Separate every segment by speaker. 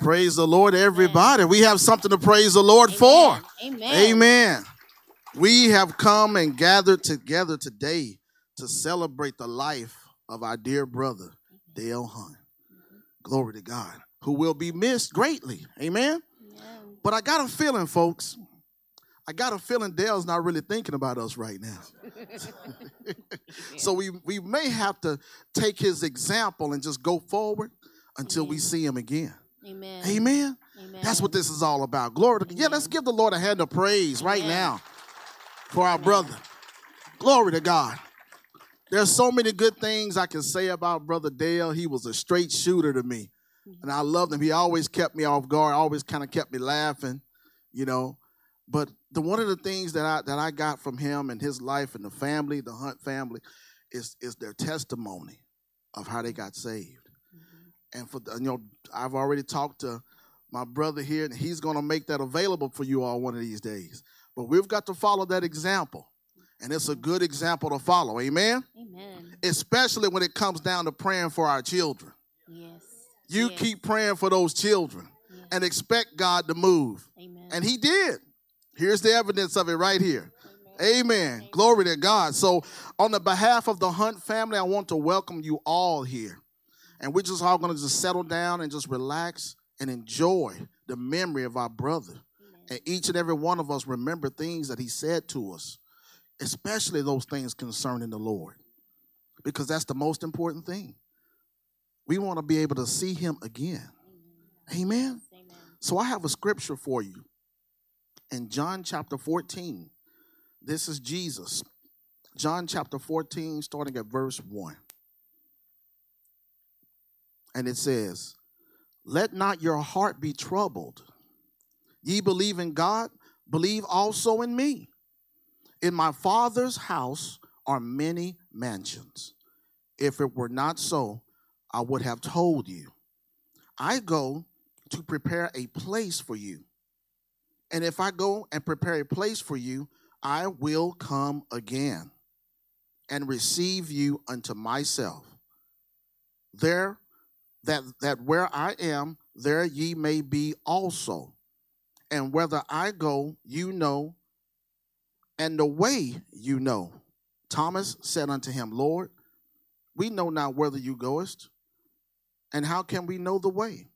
Speaker 1: Praise the Lord, everybody. We have something to praise the Lord for.
Speaker 2: Amen.
Speaker 1: Amen. We have come and gathered together today to celebrate the life of our dear brother, mm-hmm. Dale Hunt. Glory to God, who will be missed greatly. Amen.
Speaker 2: Amen.
Speaker 1: But I got a feeling, folks. I got a feeling Dale's not really thinking about us right now. so we, we may have to take his example and just go forward until we see him again.
Speaker 2: Amen.
Speaker 1: Amen.
Speaker 2: Amen.
Speaker 1: That's what this is all about. Glory to Yeah, let's give the Lord a hand of praise right
Speaker 2: Amen.
Speaker 1: now for our brother. Glory to God. There's so many good things I can say about Brother Dale. He was a straight shooter to me. Mm-hmm. And I loved him. He always kept me off guard, always kind of kept me laughing, you know. But the one of the things that I that I got from him and his life and the family, the Hunt family, is is their testimony of how they got saved. And for the, you know, I've already talked to my brother here, and he's going to make that available for you all one of these days. But we've got to follow that example, and it's a good example to follow. Amen.
Speaker 2: Amen.
Speaker 1: Especially when it comes down to praying for our children.
Speaker 2: Yes.
Speaker 1: You
Speaker 2: Yes.
Speaker 1: keep praying for those children
Speaker 2: Yes.
Speaker 1: and expect God to move,
Speaker 2: Amen.
Speaker 1: and He did. Here's the evidence of it right here. Amen. Glory to God. So, on the behalf of the Hunt family, I want to welcome you all here. And we're just all going to just settle down and just relax and enjoy the memory of our brother. And each and every one of us remember things that he said to us, especially those things concerning the Lord, because that's the most important thing. We want to be able to see him again. Amen.
Speaker 2: Amen.
Speaker 1: So I have a scripture for you in John chapter 14. This is Jesus. John chapter 14, starting at verse 1. And it says, Let not your heart be troubled. Ye believe in God, believe also in me. In my Father's house are many mansions. If it were not so, I would have told you. I go to prepare a place for you. And if I go and prepare a place for you, I will come again and receive you unto myself. There that that where I am, there ye may be also. And whether I go, you know, and the way you know. Thomas said unto him, Lord, we know not whither you goest, and how can we know the way?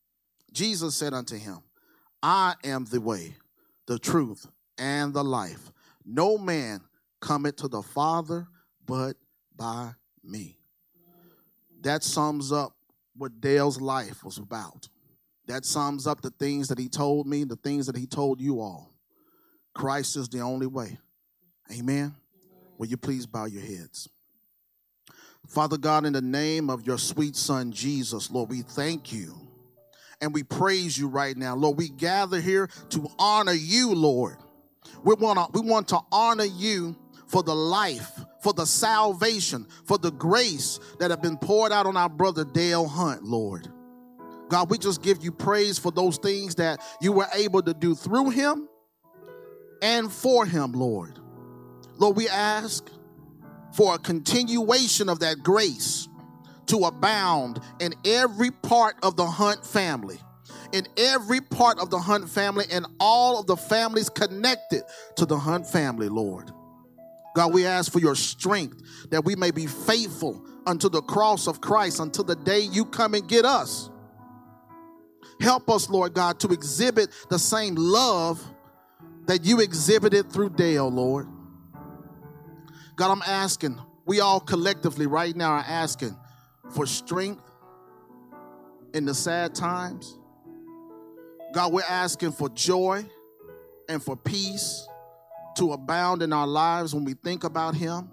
Speaker 1: Jesus said unto him, I am the way, the truth, and the life. No man cometh to the Father but by me. That sums up what Dale's life was about. That sums up the things that he told me, the things that he told you all. Christ is the only way. Amen. Will you please bow your heads? Father God, in the name of your sweet son Jesus, Lord, we thank you and we praise you right now. Lord, we gather here to honor you, Lord. We want to we want to honor you for the life, for the salvation, for the grace that have been poured out on our brother Dale Hunt, Lord. God, we just give you praise for those things that you were able to do through him and for him, Lord. Lord, we ask for a continuation of that grace to abound in every part of the Hunt family, in every part of the Hunt family, and all of the families connected to the Hunt family, Lord. God, we ask for your strength that we may be faithful unto the cross of Christ until the day you come and get us. Help us, Lord God, to exhibit the same love that you exhibited through Dale, Lord. God, I'm asking, we all collectively right now are asking for strength in the sad times. God, we're asking for joy and for peace to abound in our lives when we think about Him.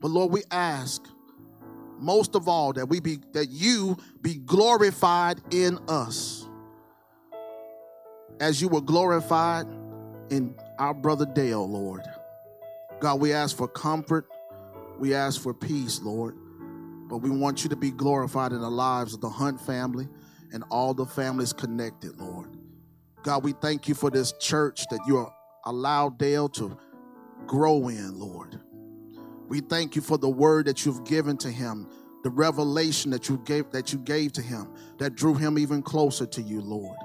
Speaker 1: But Lord, we ask most of all that we be that you be glorified in us as you were glorified in our brother Dale, Lord. God, we ask for comfort. We ask for peace, Lord. But we want you to be glorified in the lives of the Hunt family and all the families connected, Lord. God, we thank you for this church that you allowed Dale to grow in, Lord. We thank you for the word that you've given to him the revelation that you gave that you gave to him that drew him even closer to you, Lord.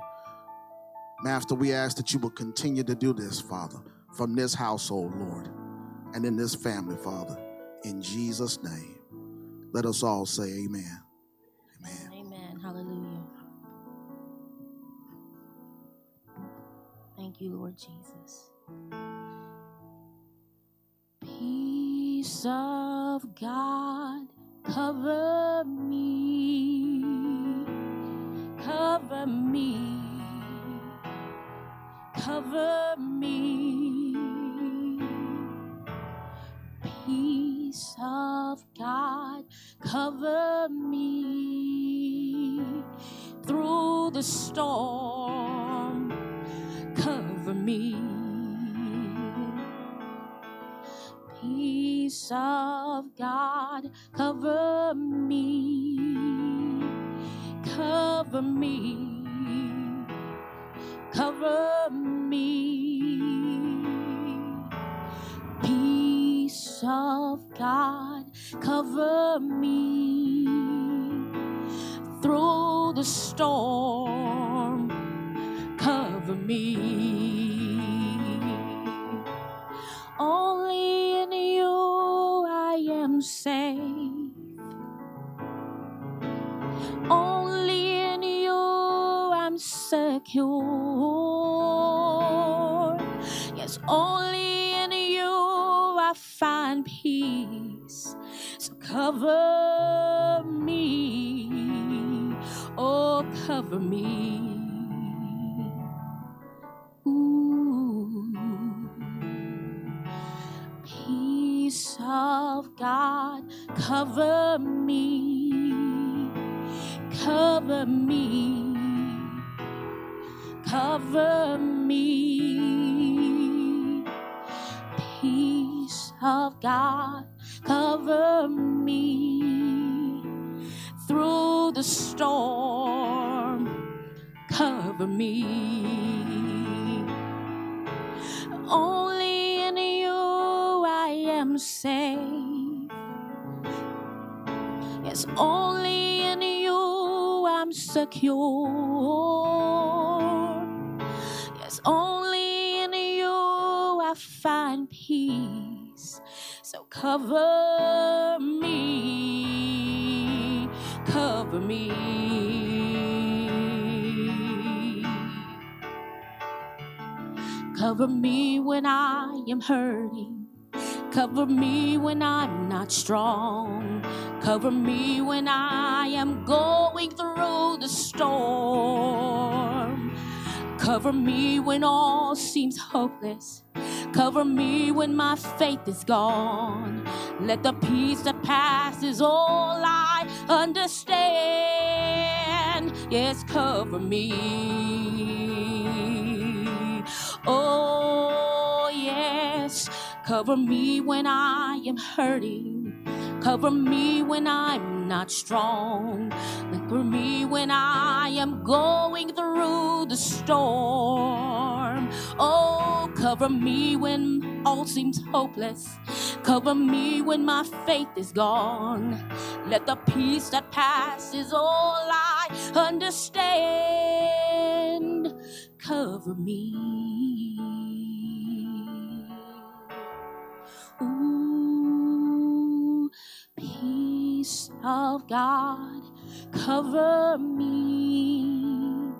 Speaker 1: Master, we ask that you will continue to do this, Father, from this household, Lord, and in this family, Father. In Jesus' name. Let us all say amen.
Speaker 3: Amen. Amen. Hallelujah. Thank you, Lord Jesus. Peace of God cover me, cover me, cover me. Peace of God cover me through the storm, cover me. Peace of God cover me, cover me, cover me. Peace of God cover me through the storm, cover me. Only in you I am safe. Only in you I'm secure. Yes, only in you I find peace. So cover me. Oh, cover me. Cover I'm secure. Yes, only in you I find peace. So cover me, cover me. Cover me when I am hurting. Cover me when I'm not strong. Cover me when I am going through the storm. Cover me when all seems hopeless. Cover me when my faith is gone. Let the peace that passes all I understand. Yes, cover me. Oh, yes. Cover me when I am hurting. Cover me when I'm not strong. Cover me when I am going through the storm. Oh, cover me when all seems hopeless. Cover me when my faith is gone. Let the peace that passes all I understand cover me. Peace of God, cover me,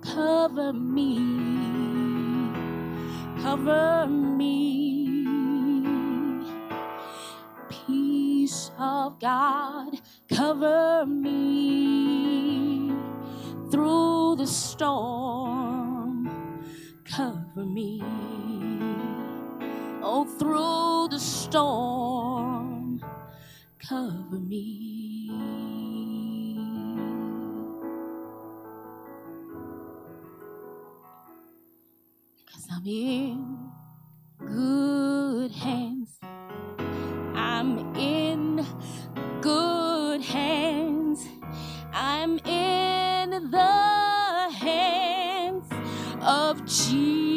Speaker 3: cover me, cover me. Peace of God, cover me. Through the storm, cover me. Oh, through the storm, cover me. Cause I'm in good hands. I'm in good hands. I'm in the hands of Jesus.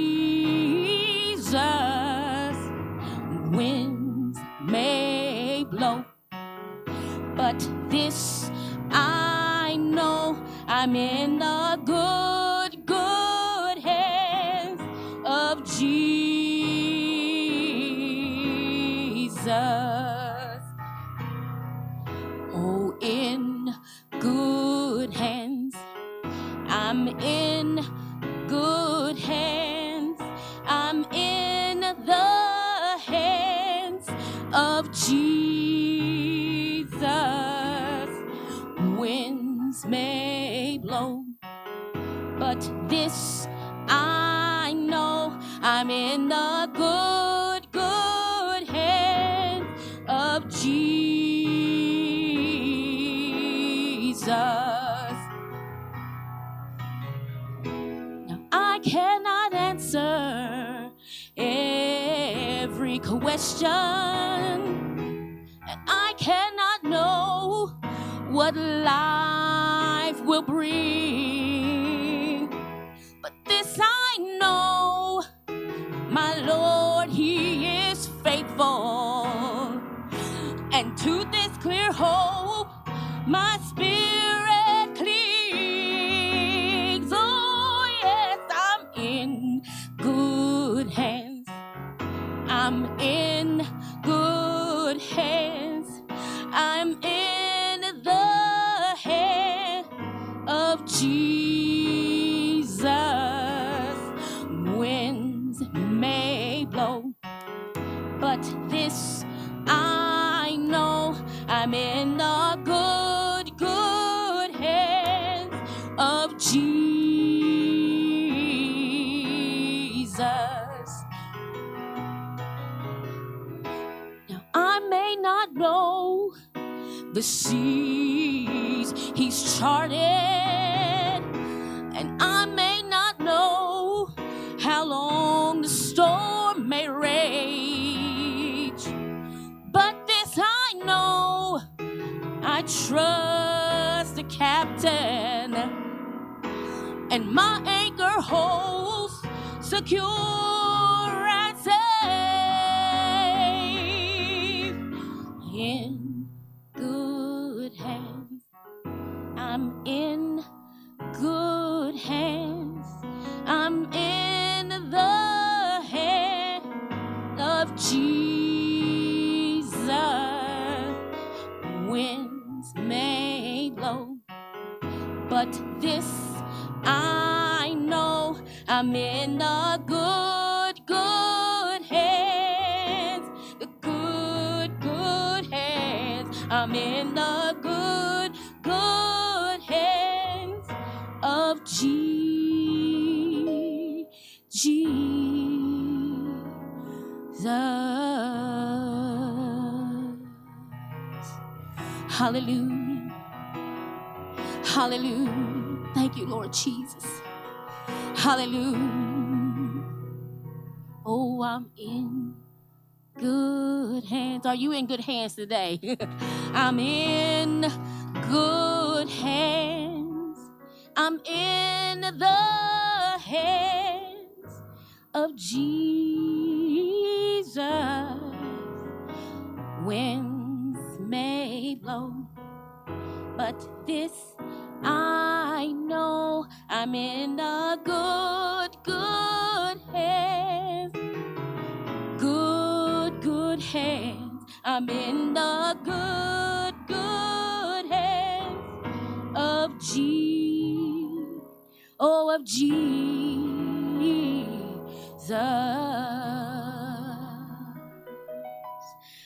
Speaker 3: Question, and I cannot know what life will bring. But this I know, my Lord, He is faithful. And to this clear hope, my secure good hands. Are you in good hands today? I'm in good hands. I'm in the hands of Jesus. Winds may blow, but this I know I'm in good, good hands. I'm in the good, good hands of G. Oh, of Jesus.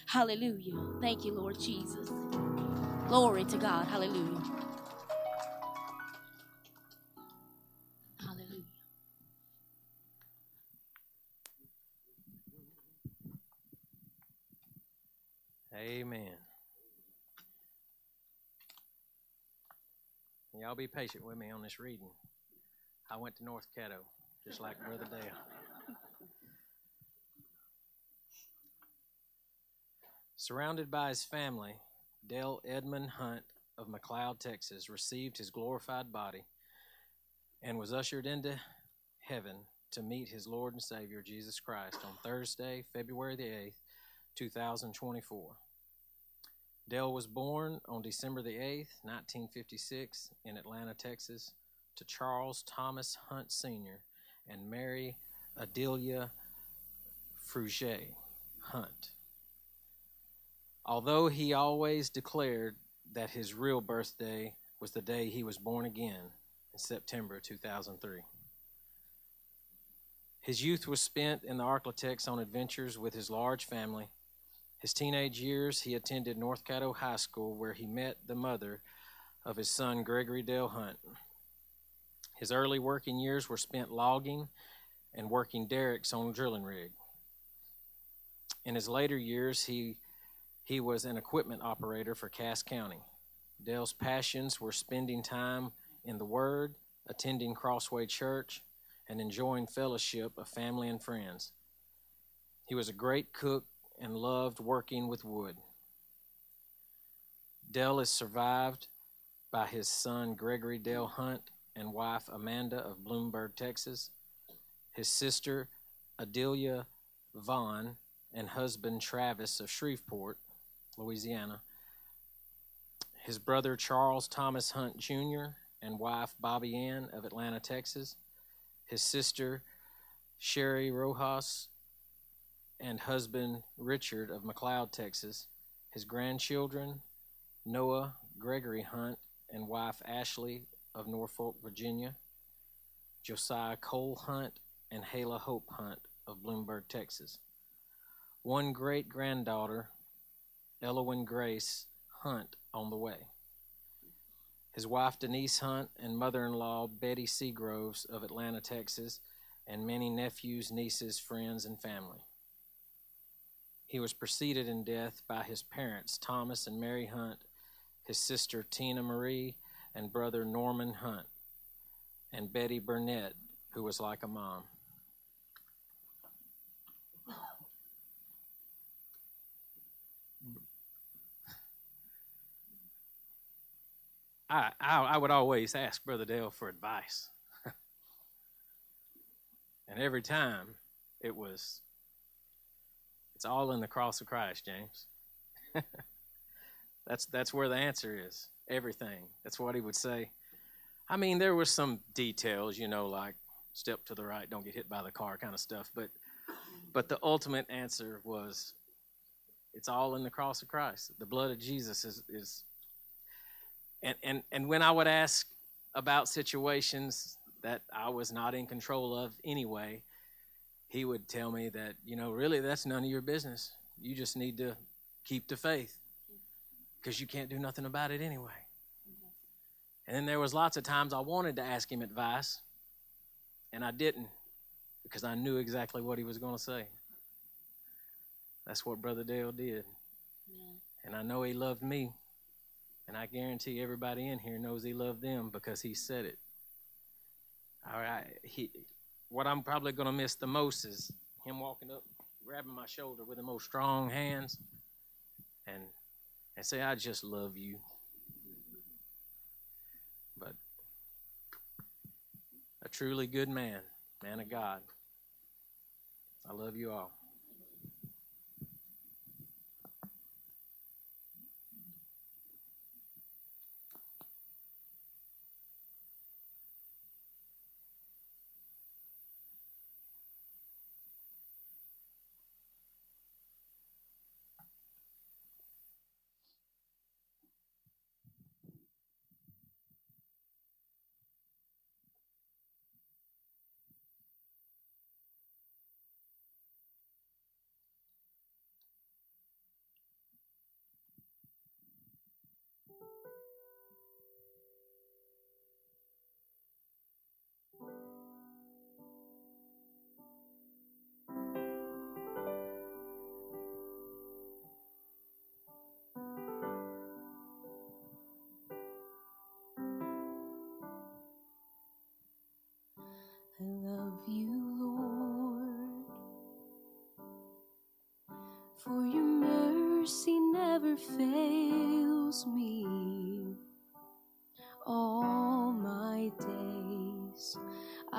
Speaker 3: Hallelujah. Thank you, Lord Jesus. Glory to God. Hallelujah. Hallelujah.
Speaker 4: Amen. Y'all be patient with me on this reading. I went to North Caddo, just like Brother Dale. Surrounded by his family, Dale Edmund Hunt of McLeod, Texas, received his glorified body and was ushered into heaven to meet his Lord and Savior Jesus Christ on Thursday, February the 8th, 2024. Dale was born on December the 8th, 1956, in Atlanta, Texas, to Charles Thomas Hunt Sr. and Mary Adelia Fruget Hunt. Although he always declared that his real birthday was the day he was born again in September 2003. His youth was spent in the Arklatex on adventures with his large family. His teenage years, he attended North Caddo High School, where he met the mother of his son, Gregory Dale Hunt. His early working years were spent logging and working derricks on a drilling rig. In his later years, he, he was an equipment operator for Cass County. Dale's passions were spending time in the Word, attending Crossway Church, and enjoying fellowship of family and friends. He was a great cook and loved working with wood. Dale is survived by his son Gregory Dale Hunt and wife Amanda of Bloomburg, Texas, his sister Adelia Vaughn and husband Travis of Shreveport, Louisiana, his brother Charles Thomas Hunt Jr. and wife Bobby Ann of Atlanta, Texas, his sister Sherry Rojas and husband Richard of McLeod, Texas, his grandchildren Noah Gregory Hunt and wife Ashley of Norfolk, Virginia, Josiah Cole Hunt and Hala Hope Hunt of Bloomburg, Texas. One great granddaughter, Elowyn Grace Hunt, on the way. His wife Denise Hunt and mother in law Betty Seagroves of Atlanta, Texas, and many nephews, nieces, friends, and family. He was preceded in death by his parents, Thomas and Mary Hunt, his sister Tina Marie, and brother Norman Hunt, and Betty Burnett, who was like a mom. I, I, I would always ask Brother Dale for advice. and every time it was, all in the cross of Christ, James. that's, that's where the answer is. Everything. That's what he would say. I mean, there were some details, you know, like step to the right, don't get hit by the car kind of stuff. But, but the ultimate answer was it's all in the cross of Christ. The blood of Jesus is, is and, and, and when I would ask about situations that I was not in control of anyway, he would tell me that, you know, really that's none of your business. You just need to keep the faith because you can't do nothing about it anyway. And then there was lots of times I wanted to ask him advice and I didn't because I knew exactly what he was going to say. That's what Brother Dale did. Yeah. And I know he loved me. And I guarantee everybody in here knows he loved them because he said it. All right. He, what I'm probably going to miss the most is him walking up, grabbing my shoulder with the most strong hands and, and say, I just love you. But a truly good man, man of God. I love you all.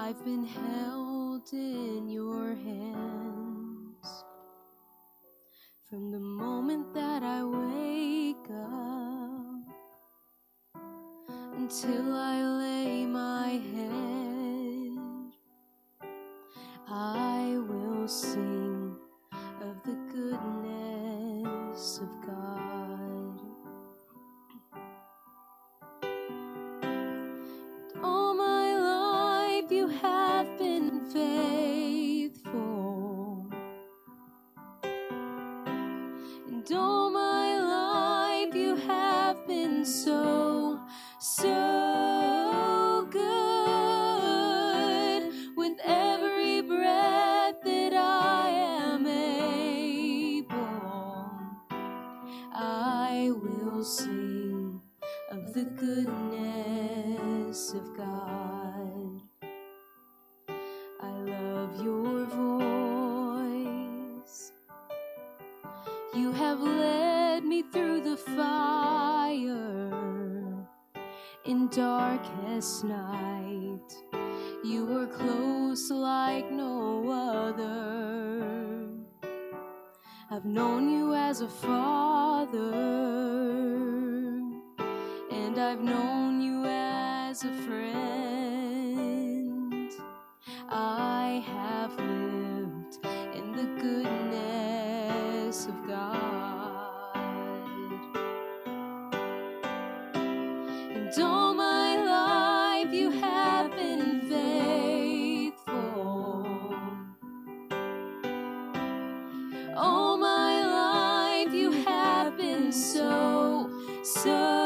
Speaker 2: I've been held in your fail. darkest night. You were close like no other. I've known you as a father, and I've known you as a friend. I have lived in the goodness. so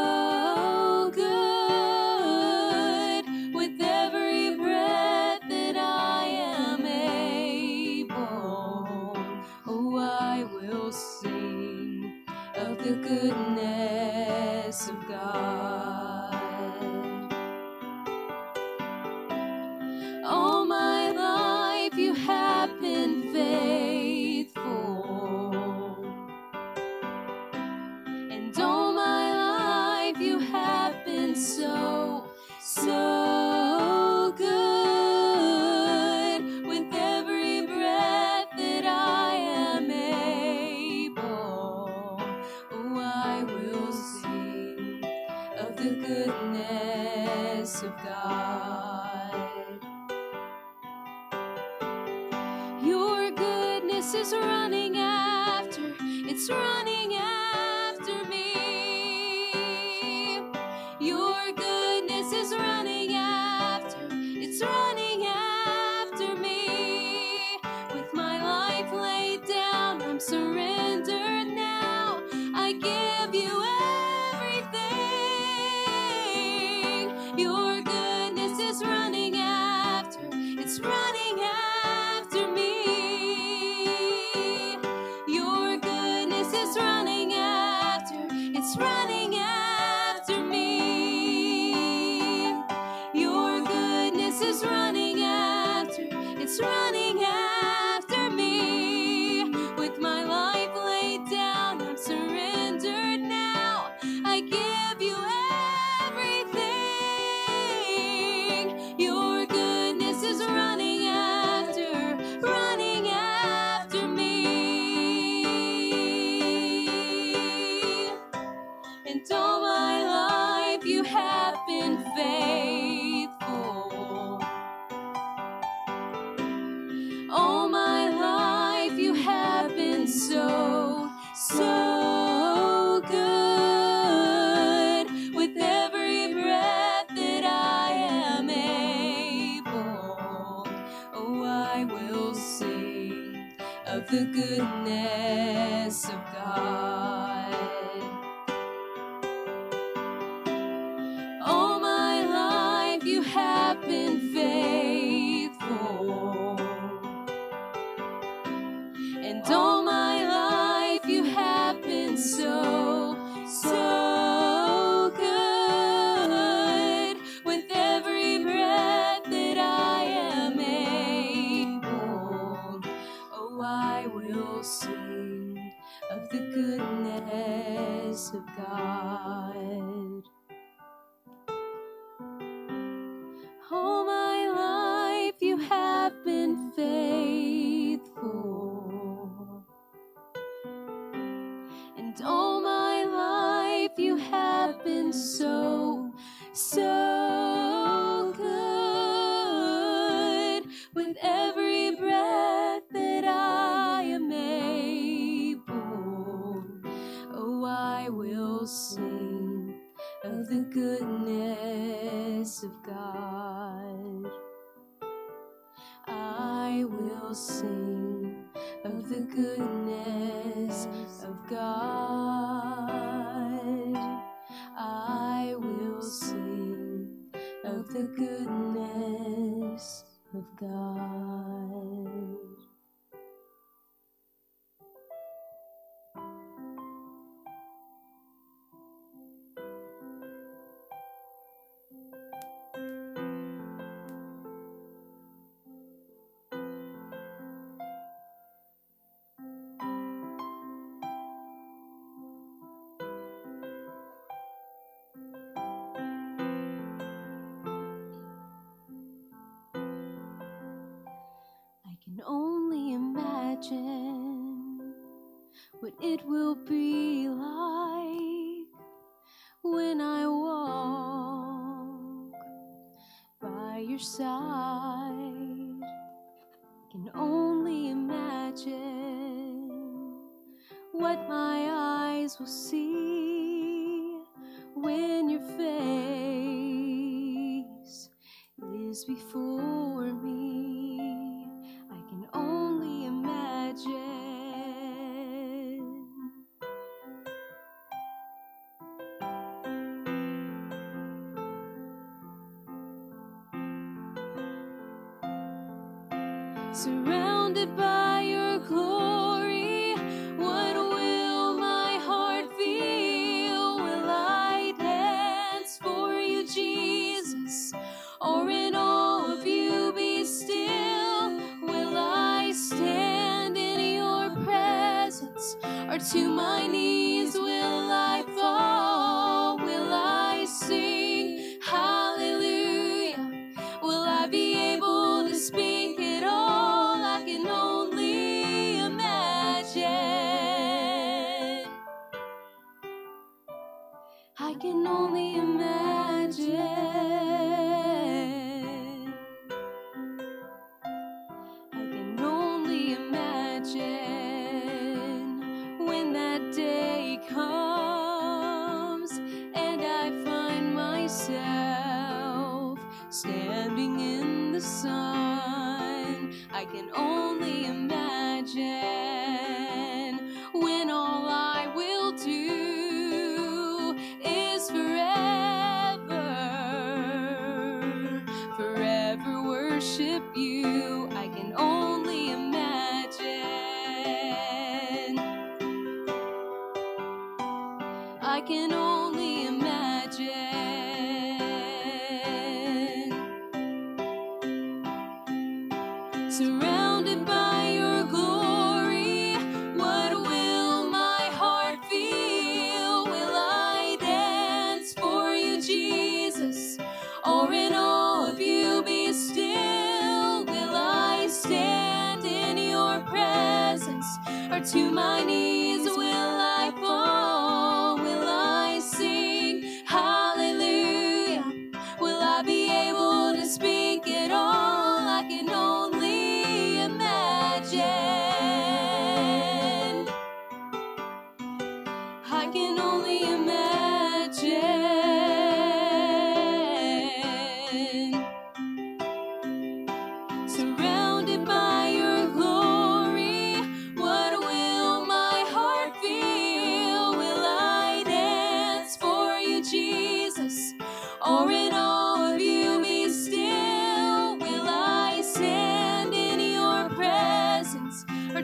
Speaker 2: is running after, it's running after. To my knees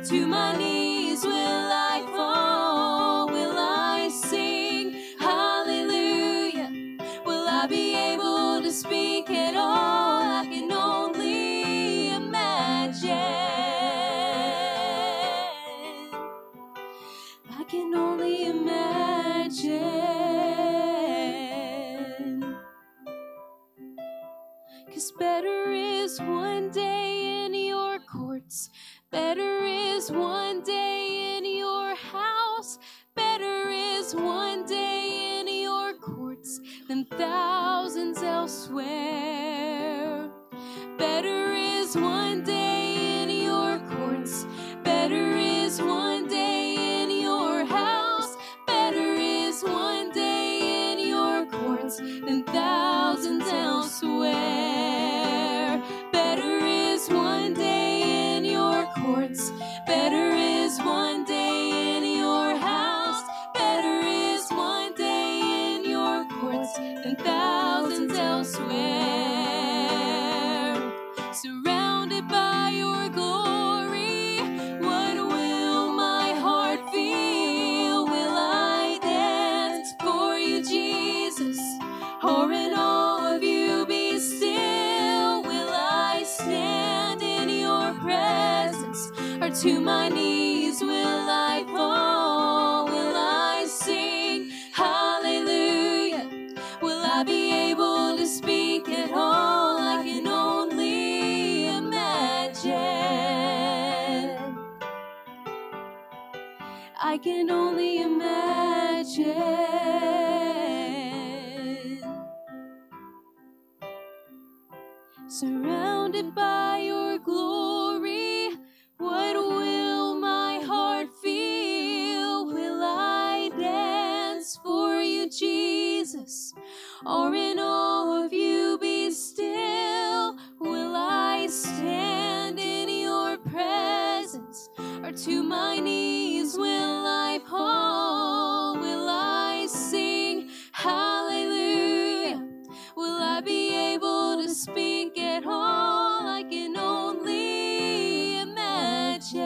Speaker 2: to my knees will I knees will I fall? Will I sing hallelujah? Will I be able to speak at all? I can only imagine.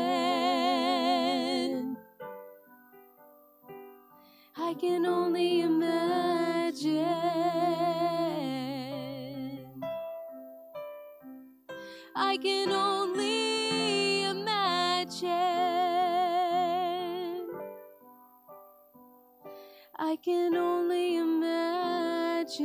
Speaker 2: I can only imagine. I can only can only imagine.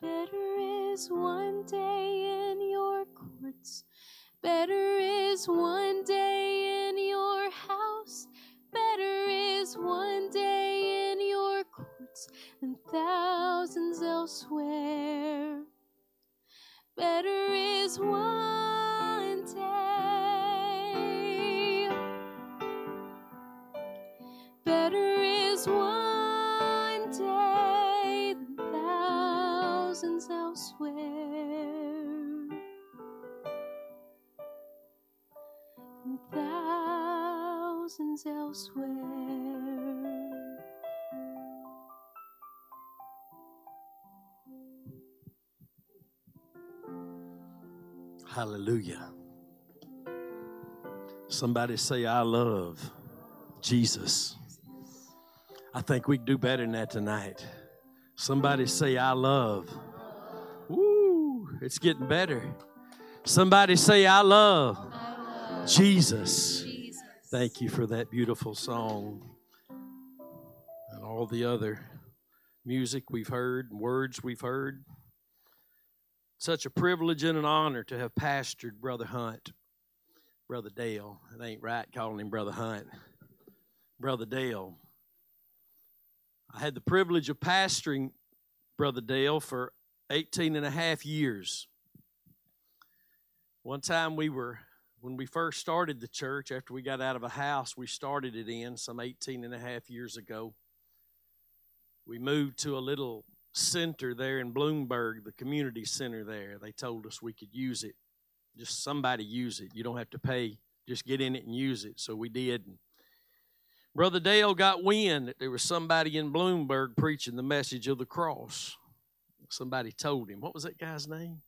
Speaker 2: Better is one day in your courts. Better is one day in your house. Better is one day in your courts than thousands elsewhere. Better is one Better is one day than thousands elsewhere. Thousands elsewhere.
Speaker 5: Hallelujah. Somebody say, I love Jesus. I think we can do better than that tonight. Somebody say, I love. Woo, it's getting better. Somebody say, I love Jesus. Thank you for that beautiful song and all the other music we've heard, and words we've heard. Such a privilege and an honor to have pastored Brother Hunt, Brother Dale. It ain't right calling him Brother Hunt, Brother Dale. I had the privilege of pastoring Brother Dale for 18 and a half years. One time we were, when we first started the church, after we got out of a house we started it in some 18 and a half years ago, we moved to a little center there in Bloomburg, the community center there. They told us we could use it. Just somebody use it. You don't have to pay. Just get in it and use it. So we did. Brother Dale got wind that there was somebody in Bloomburg preaching the message of the cross. Somebody told him. What was that guy's name?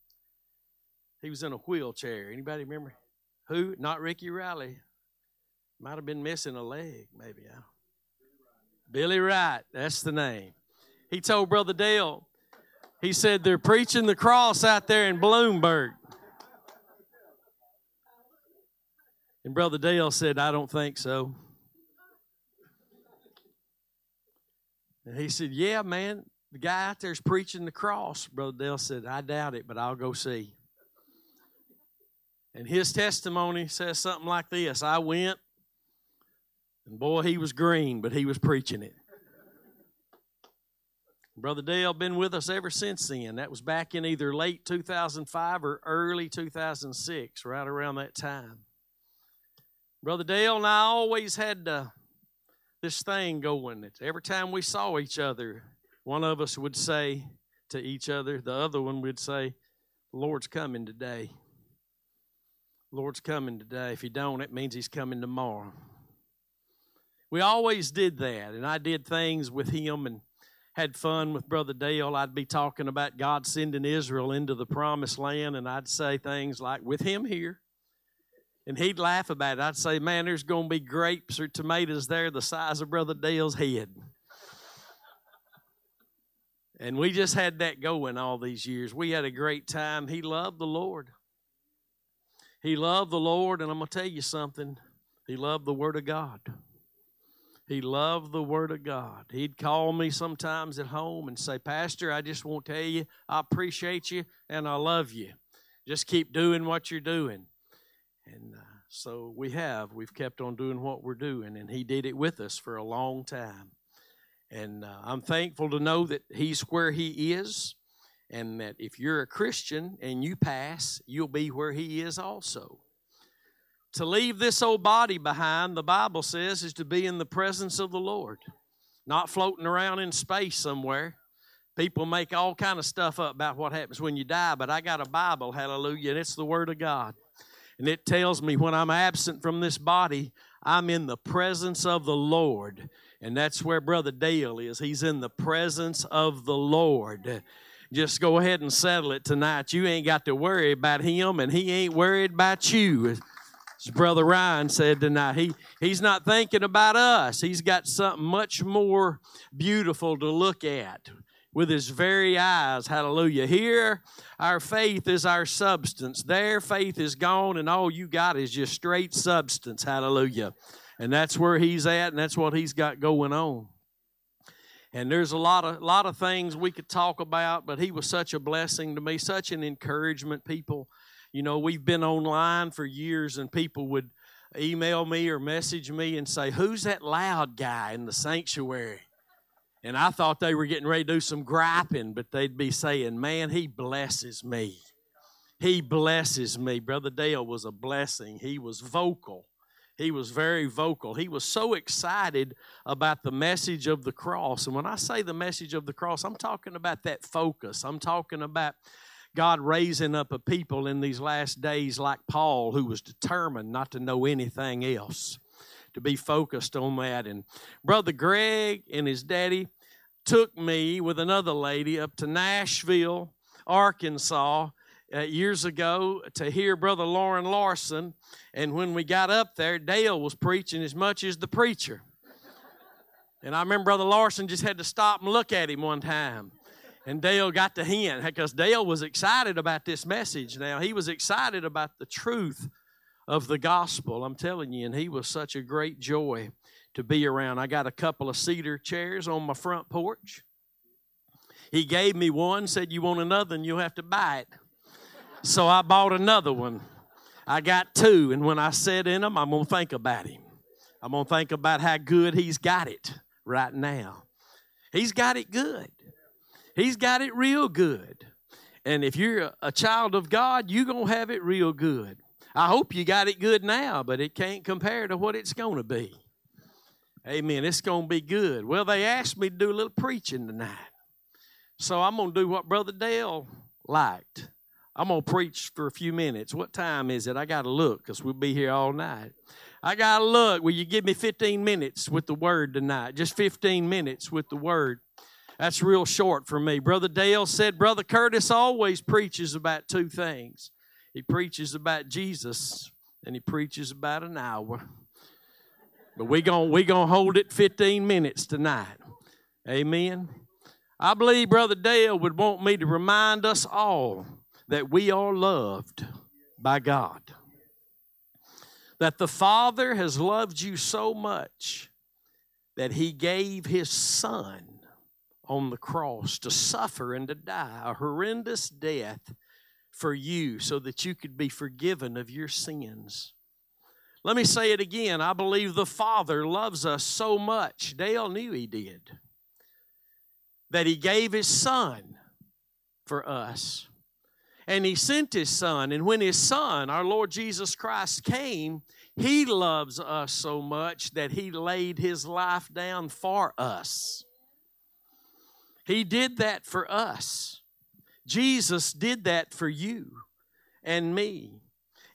Speaker 5: He was in a wheelchair. Anybody remember? Who? Not Ricky Riley. Might have been missing a leg, maybe. Billy Wright. That's the name. He told Brother Dale, he said, they're preaching the cross out there in Bloomburg. And Brother Dale said, I don't think so. And he said, Yeah, man, the guy out there's preaching the cross. Brother Dale said, I doubt it, but I'll go see. And his testimony says something like this I went, and boy, he was green, but he was preaching it. Brother Dale been with us ever since then. That was back in either late 2005 or early 2006, right around that time. Brother Dale and I always had uh, this thing going that every time we saw each other, one of us would say to each other, the other one would say, The Lord's coming today. The Lord's coming today. If he don't, it means he's coming tomorrow. We always did that, and I did things with him and had fun with Brother Dale. I'd be talking about God sending Israel into the promised land, and I'd say things like, with him here. And he'd laugh about it. I'd say, man, there's going to be grapes or tomatoes there the size of Brother Dale's head. And we just had that going all these years. We had a great time. He loved the Lord. He loved the Lord, and I'm going to tell you something. He loved the Word of God. He loved the Word of God. He'd call me sometimes at home and say, Pastor, I just want to tell you, I appreciate you and I love you. Just keep doing what you're doing. And uh, so we have. We've kept on doing what we're doing, and He did it with us for a long time. And uh, I'm thankful to know that He's where He is, and that if you're a Christian and you pass, you'll be where He is also. To leave this old body behind, the Bible says, is to be in the presence of the Lord, not floating around in space somewhere. People make all kind of stuff up about what happens when you die, but I got a Bible, hallelujah, and it's the Word of God. And it tells me when I'm absent from this body, I'm in the presence of the Lord. And that's where Brother Dale is. He's in the presence of the Lord. Just go ahead and settle it tonight. You ain't got to worry about him, and he ain't worried about you. As Brother Ryan said tonight, he, he's not thinking about us. He's got something much more beautiful to look at with his very eyes. Hallelujah. Here, our faith is our substance. There, faith is gone, and all you got is just straight substance. Hallelujah. And that's where he's at, and that's what he's got going on. And there's a lot of lot of things we could talk about, but he was such a blessing to me, such an encouragement. People, you know, we've been online for years, and people would email me or message me and say, "Who's that loud guy in the sanctuary?" And I thought they were getting ready to do some griping, but they'd be saying, "Man, he blesses me. He blesses me." Brother Dale was a blessing. He was vocal he was very vocal. He was so excited about the message of the cross. And when I say the message of the cross, I'm talking about that focus. I'm talking about God raising up a people in these last days like Paul, who was determined not to know anything else, to be focused on that. And Brother Greg and his daddy took me with another lady up to Nashville, Arkansas, uh, years ago to hear Brother Lauren Larson. And when we got up there, Dale was preaching as much as the preacher. And I remember Brother Larson just had to stop and look at him one time. And Dale got the hint because Dale was excited about this message now. He was excited about the truth of the gospel, I'm telling you. And he was such a great joy to be around. I got a couple of cedar chairs on my front porch. He gave me one, said, You want another, and you'll have to buy it. So I bought another one. I got two, and when I sit in them, I'm going to think about him. I'm going to think about how good he's got it right now. He's got it good. He's got it real good. And if you're a child of God, you're going to have it real good. I hope you got it good now, but it can't compare to what it's going to be. Amen. It's going to be good. Well, they asked me to do a little preaching tonight. So I'm going to do what Brother Dale liked. I'm going to preach for a few minutes. What time is it? I got to look because we'll be here all night. I got to look. Will you give me 15 minutes with the word tonight? Just 15 minutes with the word. That's real short for me. Brother Dale said, Brother Curtis always preaches about two things he preaches about Jesus and he preaches about an hour. But we're going we gonna hold it 15 minutes tonight. Amen. I believe Brother Dale would want me to remind us all that we are loved by God. That the Father has loved you so much that He gave His Son on the cross to suffer and to die a horrendous death for you so that you could be forgiven of your sins. Let me say it again. I believe the Father loves us so much. Dale knew He did. That He gave His Son for us and he sent his son. And when his son, our Lord Jesus Christ, came, he loves us so much that he laid his life down for us. He did that for us. Jesus did that for you and me.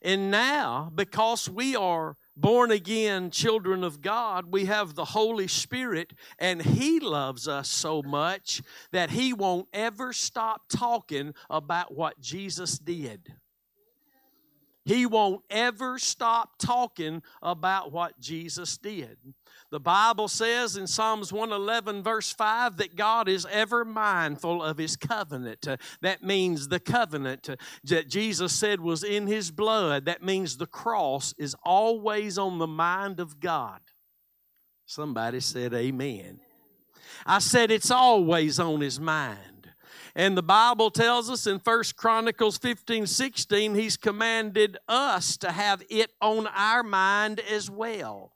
Speaker 5: And now, because we are born again children of God, we have the Holy Spirit, and He loves us so much that He won't ever stop talking about what Jesus did. He won't ever stop talking about what Jesus did. The Bible says in Psalms 111, verse 5, that God is ever mindful of his covenant. That means the covenant that Jesus said was in his blood. That means the cross is always on the mind of God. Somebody said, Amen. I said, it's always on his mind. And the Bible tells us in First Chronicles 15 16, He's commanded us to have it on our mind as well.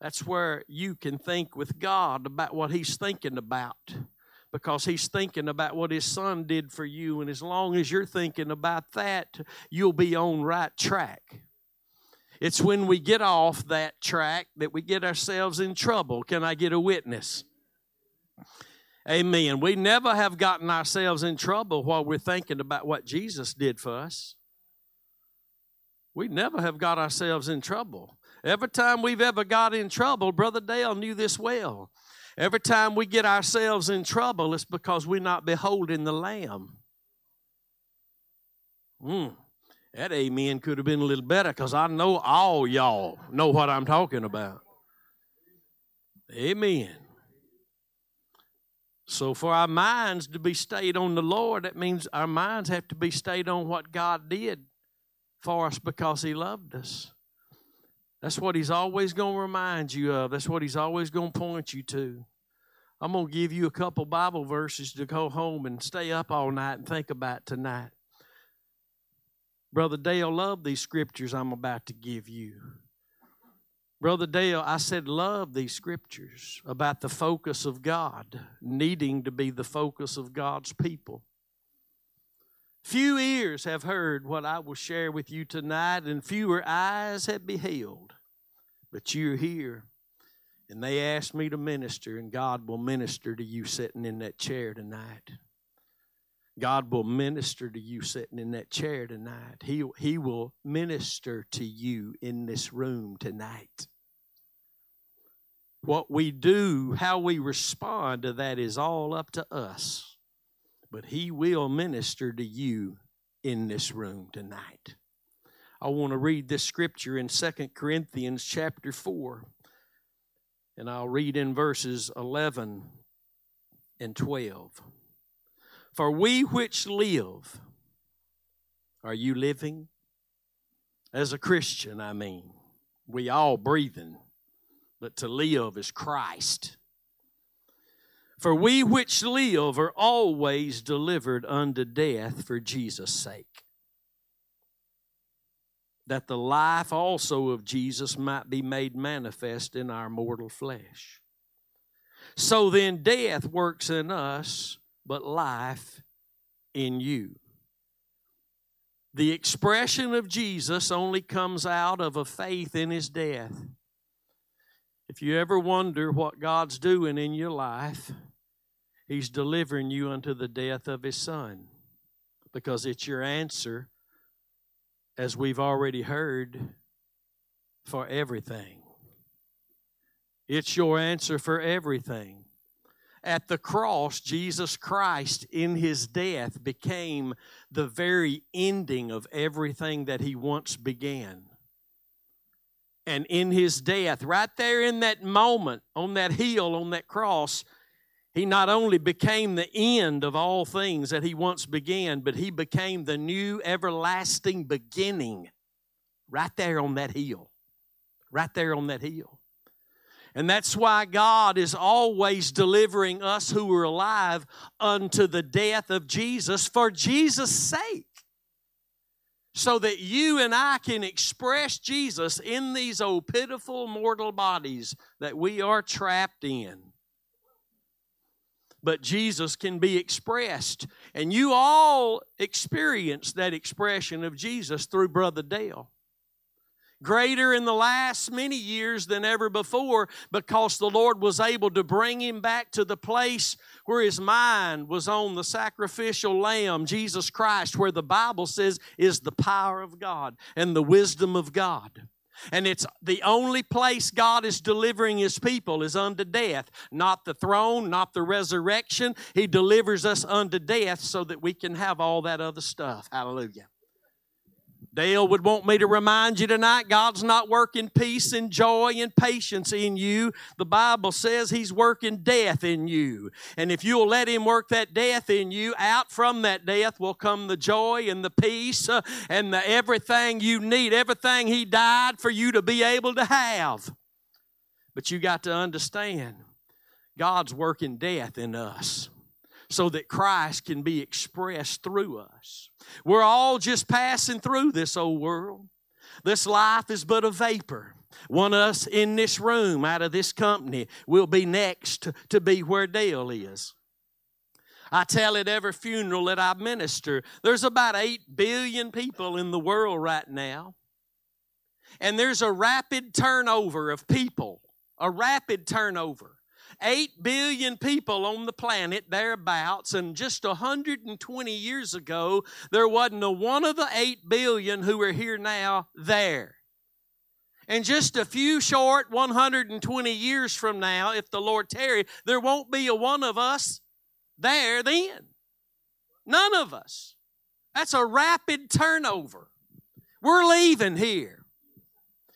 Speaker 5: That's where you can think with God about what He's thinking about because He's thinking about what His Son did for you. And as long as you're thinking about that, you'll be on right track. It's when we get off that track that we get ourselves in trouble. Can I get a witness? Amen. We never have gotten ourselves in trouble while we're thinking about what Jesus did for us. We never have got ourselves in trouble. Every time we've ever got in trouble, Brother Dale knew this well. Every time we get ourselves in trouble, it's because we're not beholding the Lamb. Mm, that amen could have been a little better because I know all y'all know what I'm talking about. Amen. So, for our minds to be stayed on the Lord, that means our minds have to be stayed on what God did for us because He loved us. That's what He's always going to remind you of. That's what He's always going to point you to. I'm going to give you a couple Bible verses to go home and stay up all night and think about tonight. Brother Dale loved these scriptures I'm about to give you. Brother Dale, I said, love these scriptures about the focus of God, needing to be the focus of God's people. Few ears have heard what I will share with you tonight, and fewer eyes have beheld. But you're here, and they asked me to minister, and God will minister to you sitting in that chair tonight. God will minister to you sitting in that chair tonight. He, he will minister to you in this room tonight. What we do, how we respond to that is all up to us. But He will minister to you in this room tonight. I want to read this scripture in Second Corinthians chapter 4. And I'll read in verses 11 and 12. For we which live, are you living? As a Christian, I mean. We all breathing, but to live is Christ. For we which live are always delivered unto death for Jesus' sake, that the life also of Jesus might be made manifest in our mortal flesh. So then, death works in us but life in you. The expression of Jesus only comes out of a faith in his death. If you ever wonder what God's doing in your life, he's delivering you unto the death of his son because it's your answer, as we've already heard, for everything. It's your answer for everything at the cross, Jesus Christ in his death became the very ending of everything that he once began. And in his death, right there in that moment, on that hill, on that cross, he not only became the end of all things that he once began, but he became the new everlasting beginning right there on that hill. Right there on that hill. And that's why God is always delivering us who are alive unto the death of Jesus for Jesus' sake. So that you and I can express Jesus in these old pitiful mortal bodies that we are trapped in. But Jesus can be expressed. And you all experienced that expression of Jesus through Brother Dale greater in the last many years than ever before because the Lord was able to bring him back to the place where his mind was on the sacrificial lamb, Jesus Christ, where the Bible says is the power of God and the wisdom of God. And it's the only place God is delivering His people is unto death, not the throne, not the resurrection. He delivers us unto death so that we can have all that other stuff. Hallelujah. Dale would want me to remind you tonight God's not working peace and joy and patience in you. The Bible says He's working death in you. And if you'll let Him work that death in you, out from that death will come the joy and the peace uh, and the everything you need, everything He died for you to be able to have. But you got to understand God's working death in us so that Christ can be expressed through us. We're all just passing through this old world. This life is but a vapor. One of us in this room, out of this company, will be next to be where Dale is. I tell at every funeral that I minister, there's about 8 billion people in the world right now. And there's a rapid turnover of people, a rapid turnover. 8 billion people on the planet, thereabouts, and just 120 years ago, there wasn't a one of the 8 billion who are here now there. And just a few short 120 years from now, if the Lord tarry, there won't be a one of us there then. None of us. That's a rapid turnover. We're leaving here.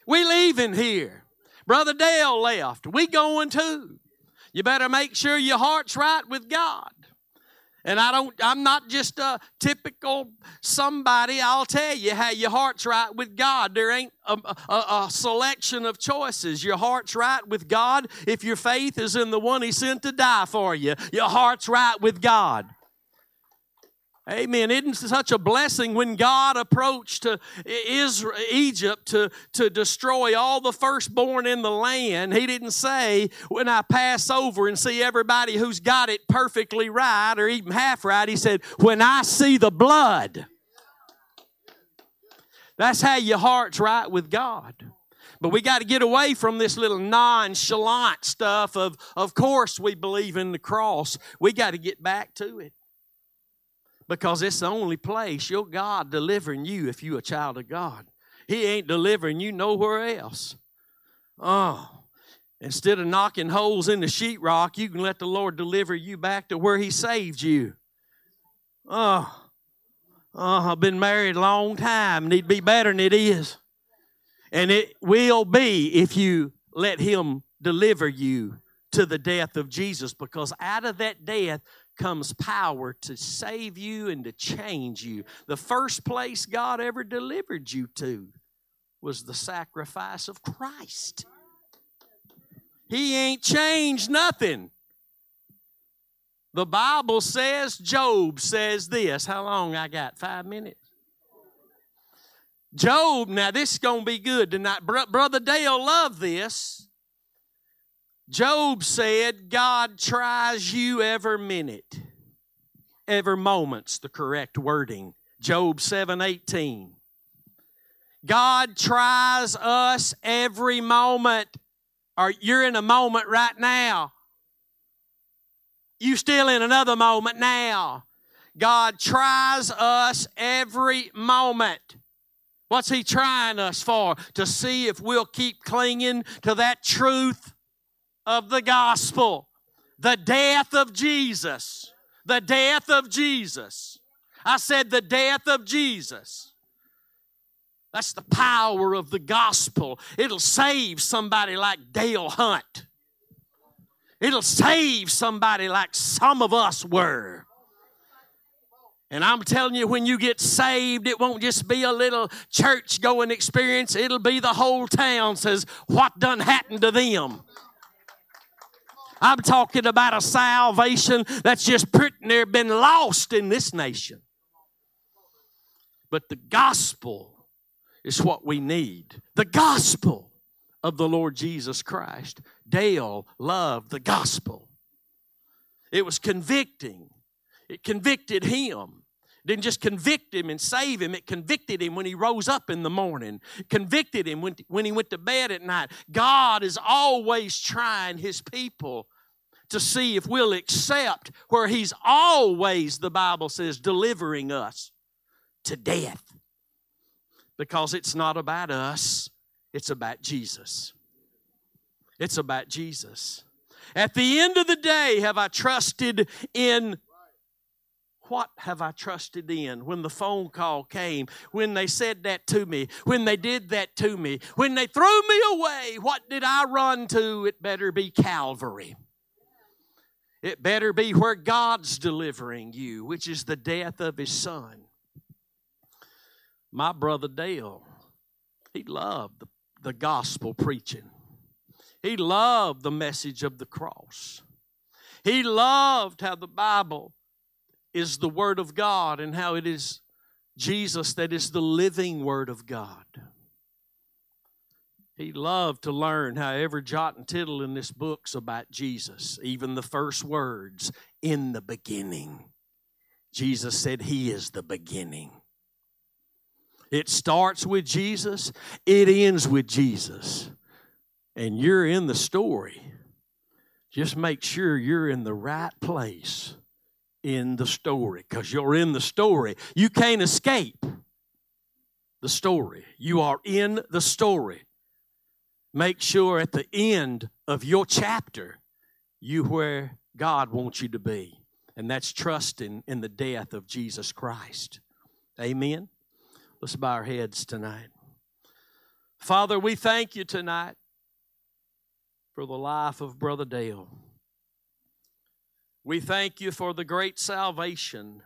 Speaker 5: We leaving here. Brother Dale left. We going too. You better make sure your heart's right with God. And I don't, I'm not just a typical somebody. I'll tell you how your heart's right with God. There ain't a, a, a, selection of choices. Your heart's right with God if your faith is in the one He sent to die for you. Your heart's right with God. Amen. Isn't such a blessing when God approached to Israel, Egypt to, to destroy all the firstborn in the land? He didn't say, when I pass over and see everybody who's got it perfectly right or even half right. He said, when I see the blood. That's how your heart's right with God. But we got to get away from this little nonchalant stuff of, of course, we believe in the cross. We got to get back to it because it's the only place your God delivering you if you a child of God. He ain't delivering you nowhere else. Oh, instead of knocking holes in the sheetrock, you can let the Lord deliver you back to where He saved you. Oh, oh I've been married a long time. Need be better than it is. And it will be if you let Him deliver you to the death of Jesus because out of that death comes power to save you and to change you. The first place God ever delivered you to was the sacrifice of Christ. He ain't changed nothing. The Bible says, Job says this. How long I got? Five minutes? Job, now this is going to be good tonight. Brother Dale loved this. Job said, God tries you every minute. Every moment's the correct wording. Job 7:18. God tries us every moment. Or you're in a moment right now. You still in another moment now. God tries us every moment. What's he trying us for? To see if we'll keep clinging to that truth of the gospel. The death of Jesus. The death of Jesus. I said the death of Jesus. That's the power of the gospel. It'll save somebody like Dale Hunt. It'll save somebody like some of us were. And I'm telling you, when you get saved, it won't just be a little church going experience. It'll be the whole town says, What done happened to them? I'm talking about a salvation that's just pretty near been lost in this nation. But the gospel is what we need. The gospel of the Lord Jesus Christ. Dale loved the gospel. It was convicting. It convicted him. Didn't just convict him and save him, it convicted him when he rose up in the morning, convicted him when, when he went to bed at night. God is always trying his people to see if we'll accept where He's always, the Bible says, delivering us to death. Because it's not about us, it's about Jesus. It's about Jesus. At the end of the day, have I trusted in what have I trusted in when the phone call came, when they said that to me, when they did that to me, when they threw me away? What did I run to? It better be Calvary. It better be where God's delivering you, which is the death of His Son. My brother Dale, he loved the, gospel preaching, he loved the message of the cross. He loved how the Bible is the Word of God and how it is Jesus that is the living Word of God. He loved to learn how every jot and tittle in this book's about Jesus, even the first words, in the beginning. Jesus said, He is the beginning. It starts with Jesus, it ends with Jesus. And you're in the story. Just make sure you're in the right place in the story because you're in the story. You can't escape the story. You are in the story. Make sure at the end of your chapter, you where God wants you to be. And that's trusting in the death of Jesus Christ. Amen. Let's bow our heads tonight. Father, we thank you tonight for the life of Brother Dale. We thank you for the great salvation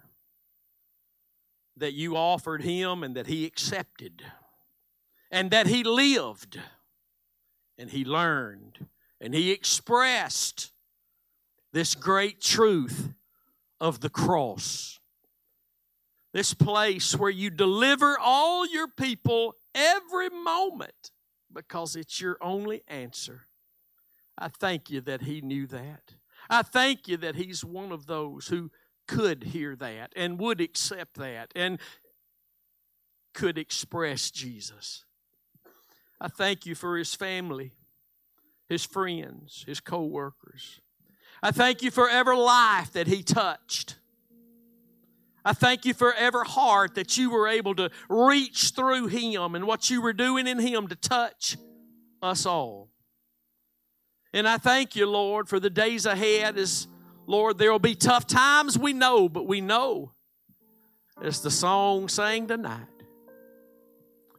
Speaker 5: that you offered him and that he accepted, and that he lived, and he learned, and he expressed this great truth of the cross. This place where you deliver all your people every moment because it's your only answer. I thank you that he knew that. I thank you that he's one of those who could hear that and would accept that and could express Jesus. I thank you for his family, his friends, his co workers. I thank you for every life that he touched. I thank you for every heart that you were able to reach through him and what you were doing in him to touch us all. And I thank you, Lord, for the days ahead as, Lord, there will be tough times, we know, but we know, as the song sang tonight,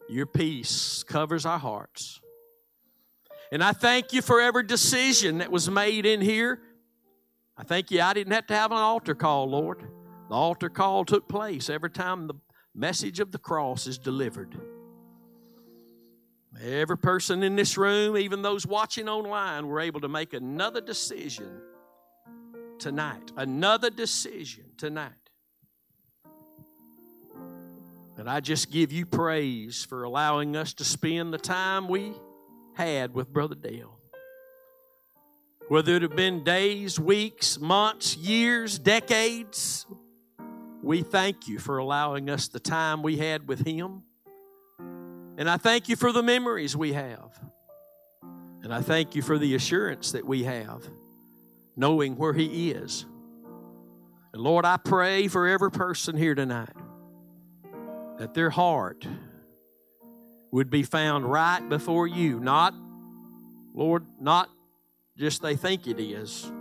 Speaker 5: your peace covers our hearts. And I thank you for every decision that was made in here. I thank you I didn't have to have an altar call, Lord. The altar call took place every time the message of the cross is delivered. Every person in this room, even those watching online, were able to make another decision tonight. Another decision tonight. And I just give you praise for allowing us to spend the time we had with Brother Dale. Whether it have been days, weeks, months, years, decades, we thank you for allowing us the time we had with him. And I thank you for the memories we have. And I thank you for the assurance that we have, knowing where He is. And Lord, I pray for every person here tonight that their heart would be found right before you. Not, Lord, not just they think it is,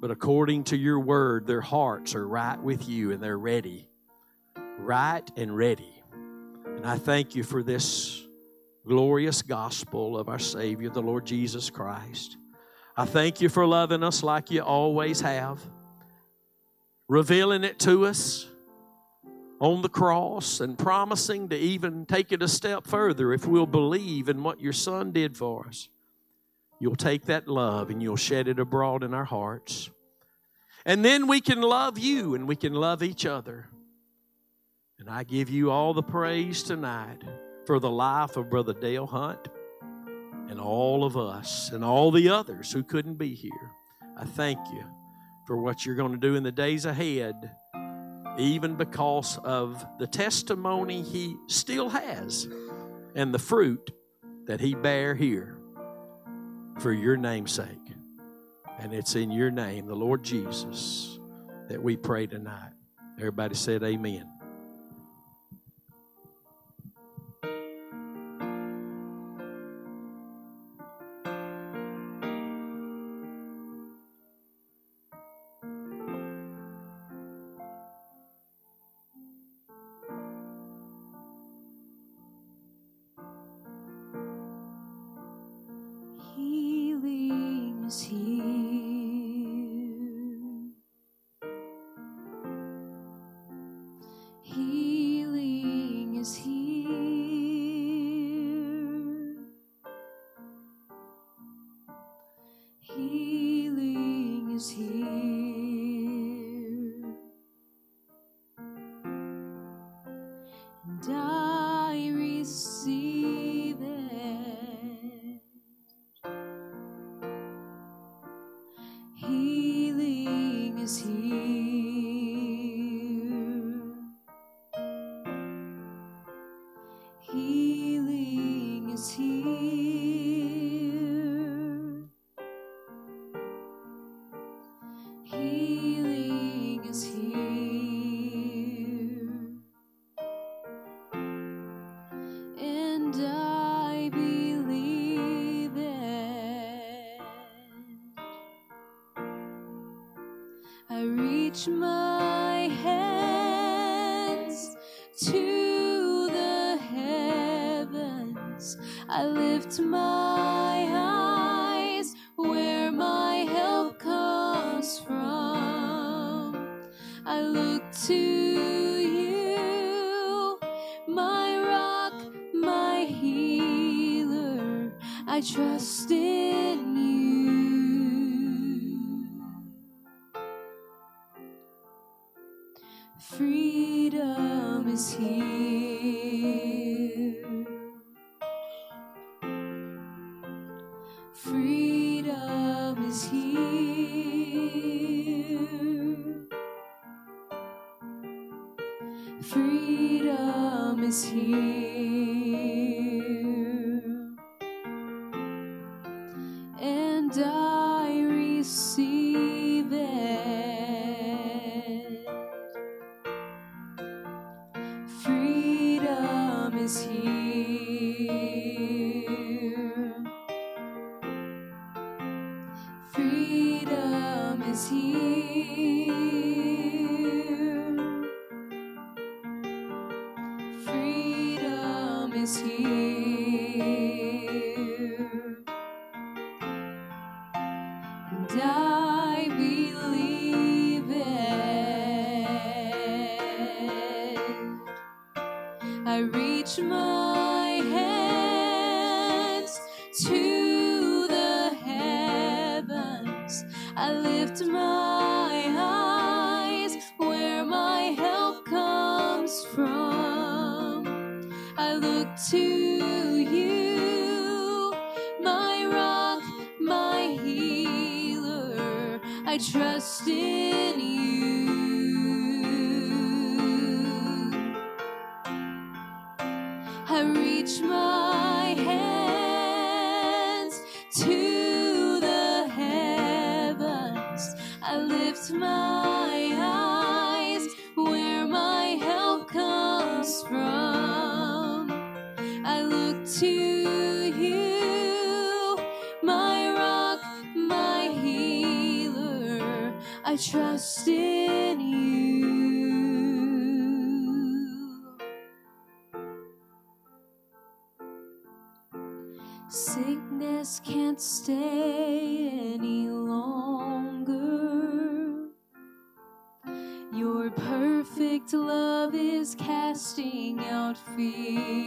Speaker 5: but according to your word, their hearts are right with you and they're ready. Right and ready and I thank you for this glorious gospel of our Savior, the Lord Jesus Christ. I thank you for loving us like you always have, revealing it to us on the cross and promising to even take it a step further if we'll believe in what your Son did for us. You'll take that love and you'll shed it abroad in our hearts. And then we can love you and we can love each other. And I give you all the praise tonight for the life of Brother Dale Hunt and all of us and all the others who couldn't be here. I thank you for what you're going to do in the days ahead, even because of the testimony he still has and the fruit that he bear here for your namesake. And it's in your name, the Lord Jesus, that we pray tonight. Everybody said, Amen.
Speaker 2: I trust in you. trust in you. Sickness can't stay any longer. Your perfect love is casting out fear.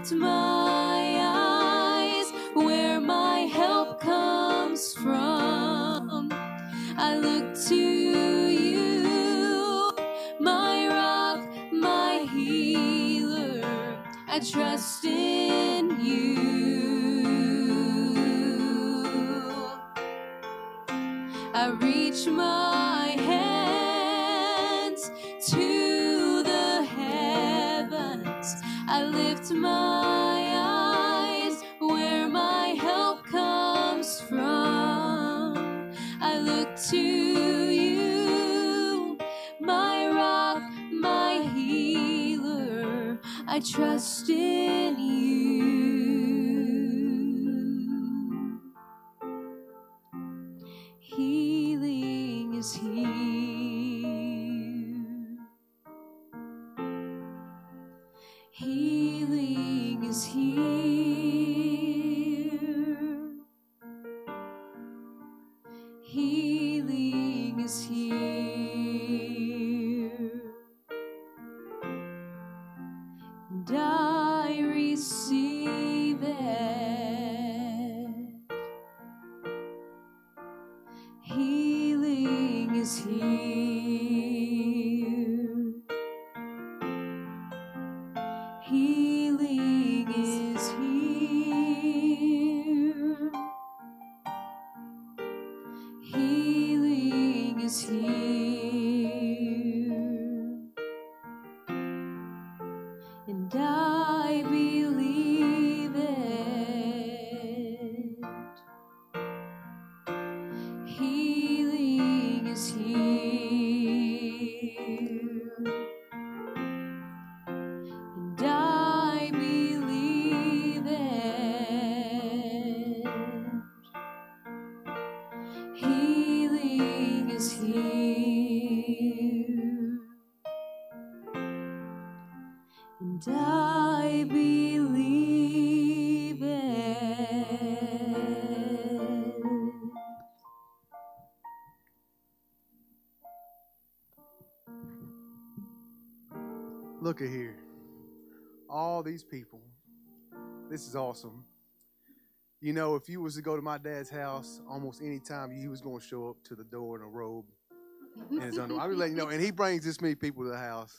Speaker 2: Lift my eyes where my help comes from. I look to you, my rock, my healer. I trust in you. I reach my I trust in I believe it.
Speaker 6: Look at here. All these people. This is awesome. You know, if you was to go to my dad's house, almost any time he was going to show up to the door in a robe and his underwear. I was letting you know, and he brings this many people to the house.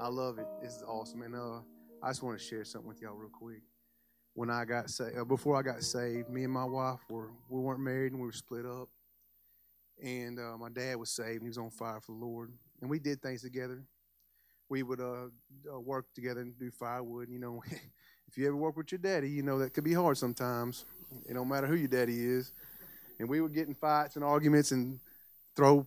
Speaker 6: I love it. This is awesome. And uh, I just want to share something with y'all real quick. When I got saved, uh, before I got saved, me and my wife were we weren't married and we were split up. And uh, my dad was saved and he was on fire for the Lord. And we did things together. We would uh, uh, work together and do firewood. You know, if you ever work with your daddy, you know that could be hard sometimes. It don't matter who your daddy is. And we would get in fights and arguments and throw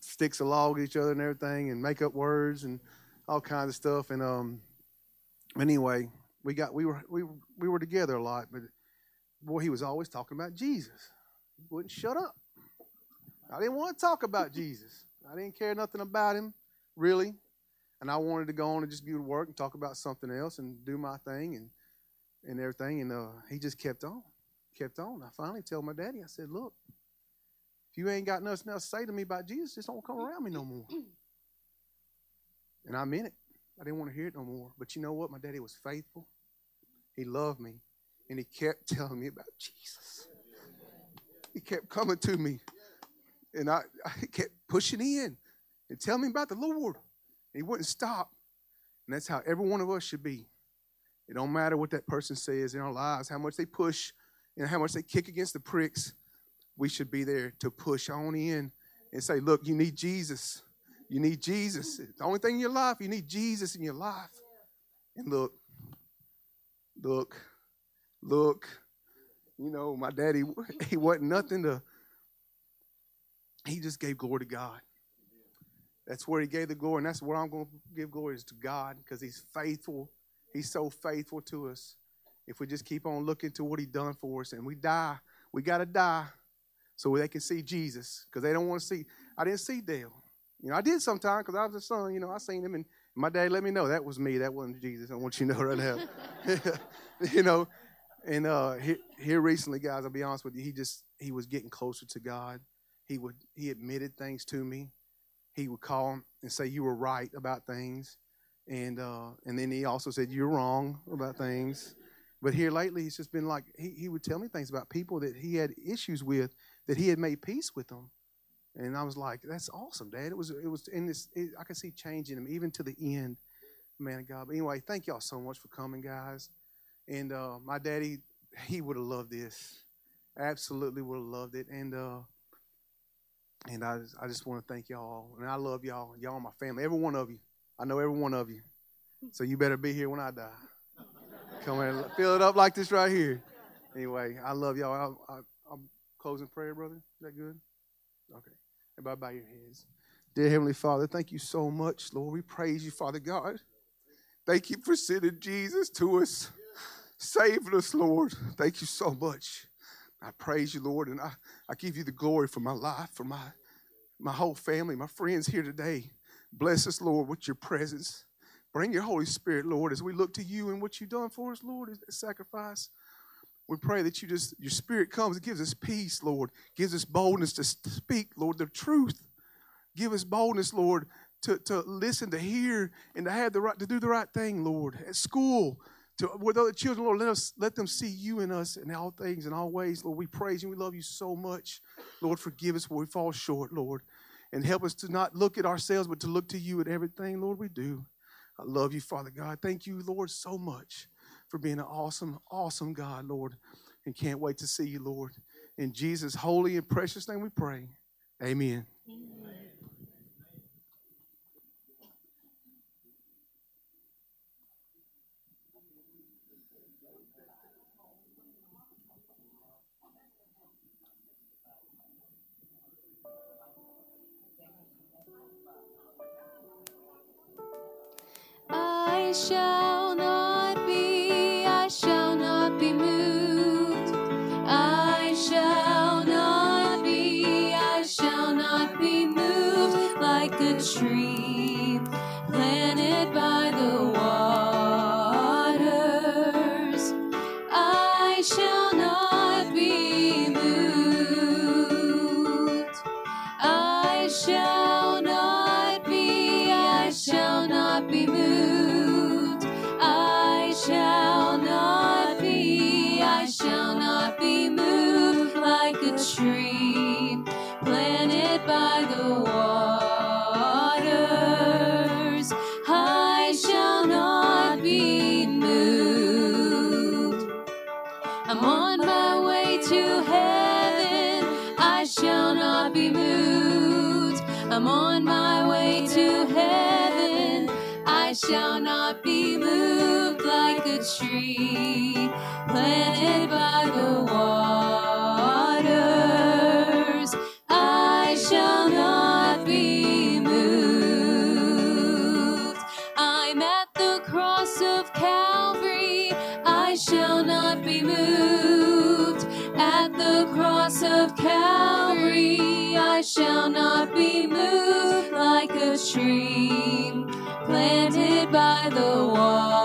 Speaker 6: sticks of log at each other and everything and make up words and all kinds of stuff. And um, anyway, we got we were we we were together a lot, but boy, he was always talking about Jesus. He wouldn't shut up. I didn't want to talk about Jesus. I didn't care nothing about him, really. And I wanted to go on and just be to work and talk about something else and do my thing and and everything. And uh, he just kept on, kept on. I finally told my daddy, I said, "Look, if you ain't got nothing else to say to me about Jesus, just don't come around me no more." And I meant it. I didn't want to hear it no more. But you know what? My daddy was faithful. He loved me, and he kept telling me about Jesus. He kept coming to me, and I, I kept pushing in and telling me about the Lord. He wouldn't stop. And that's how every one of us should be. It don't matter what that person says in our lives, how much they push and how much they kick against the pricks. We should be there to push on in and say, look, you need Jesus. You need Jesus. The only thing in your life, you need Jesus in your life. And look, look, look. You know, my daddy, he wasn't nothing to, he just gave glory to God. That's where he gave the glory, and that's where I'm going to give glory is to God because he's faithful. He's so faithful to us. If we just keep on looking to what he done for us and we die, we got to die so they can see Jesus because they don't want to see. I didn't see Dale. You know, I did sometimes because I was a son. You know, I seen him, and my dad let me know that was me. That wasn't Jesus. I want you to know right now. you know, and uh, here, here recently, guys, I'll be honest with you, he just he was getting closer to God. he would he admitted things to me. He would call and say you were right about things, and uh, and then he also said you're wrong about things. But here lately, he's just been like he, he would tell me things about people that he had issues with that he had made peace with them, and I was like, that's awesome, Dad. It was it was in this it, I could see changing him even to the end, man of God. But anyway, thank y'all so much for coming, guys. And uh, my daddy, he would have loved this, absolutely would have loved it, and. Uh, and I I just want to thank y'all. And I love y'all. Y'all are my family. Every one of you. I know every one of you. So you better be here when I die. Come and fill it up like this right here. Anyway, I love y'all. I, I, I'm closing prayer, brother. Is that good? Okay. Everybody bow your heads. Dear Heavenly Father, thank you so much, Lord. We praise you, Father God. Thank you for sending Jesus to us, saving us, Lord. Thank you so much. I praise you, Lord, and I, I give you the glory for my life, for my, my whole family, my friends here today. Bless us, Lord, with your presence. Bring your Holy Spirit, Lord, as we look to you and what you've done for us, Lord, as a sacrifice. We pray that you just, your spirit comes and gives us peace, Lord, gives us boldness to speak, Lord, the truth. Give us boldness, Lord, to, to listen, to hear, and to have the right to do the right thing, Lord. At school, to with other children, Lord, let us let them see you in us in all things and all ways, Lord. We praise you. We love you so much, Lord. Forgive us where we fall short, Lord, and help us to not look at ourselves, but to look to you at everything, Lord. We do. I love you, Father God. Thank you, Lord, so much for being an awesome, awesome God, Lord, and can't wait to see you, Lord. In Jesus' holy and precious name, we pray. Amen.
Speaker 2: I shall shall not be moved like a tree planted by the waters. I shall not be moved. I'm at the cross of Calvary. I shall not be moved. At the cross of Calvary, I shall not be moved like a tree planted by the waters.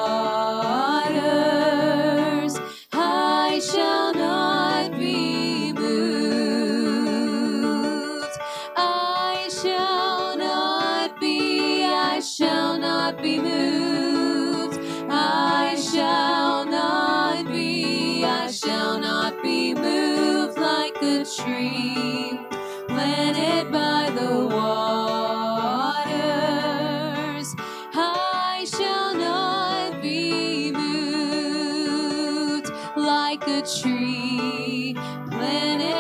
Speaker 2: Like a tree. Planted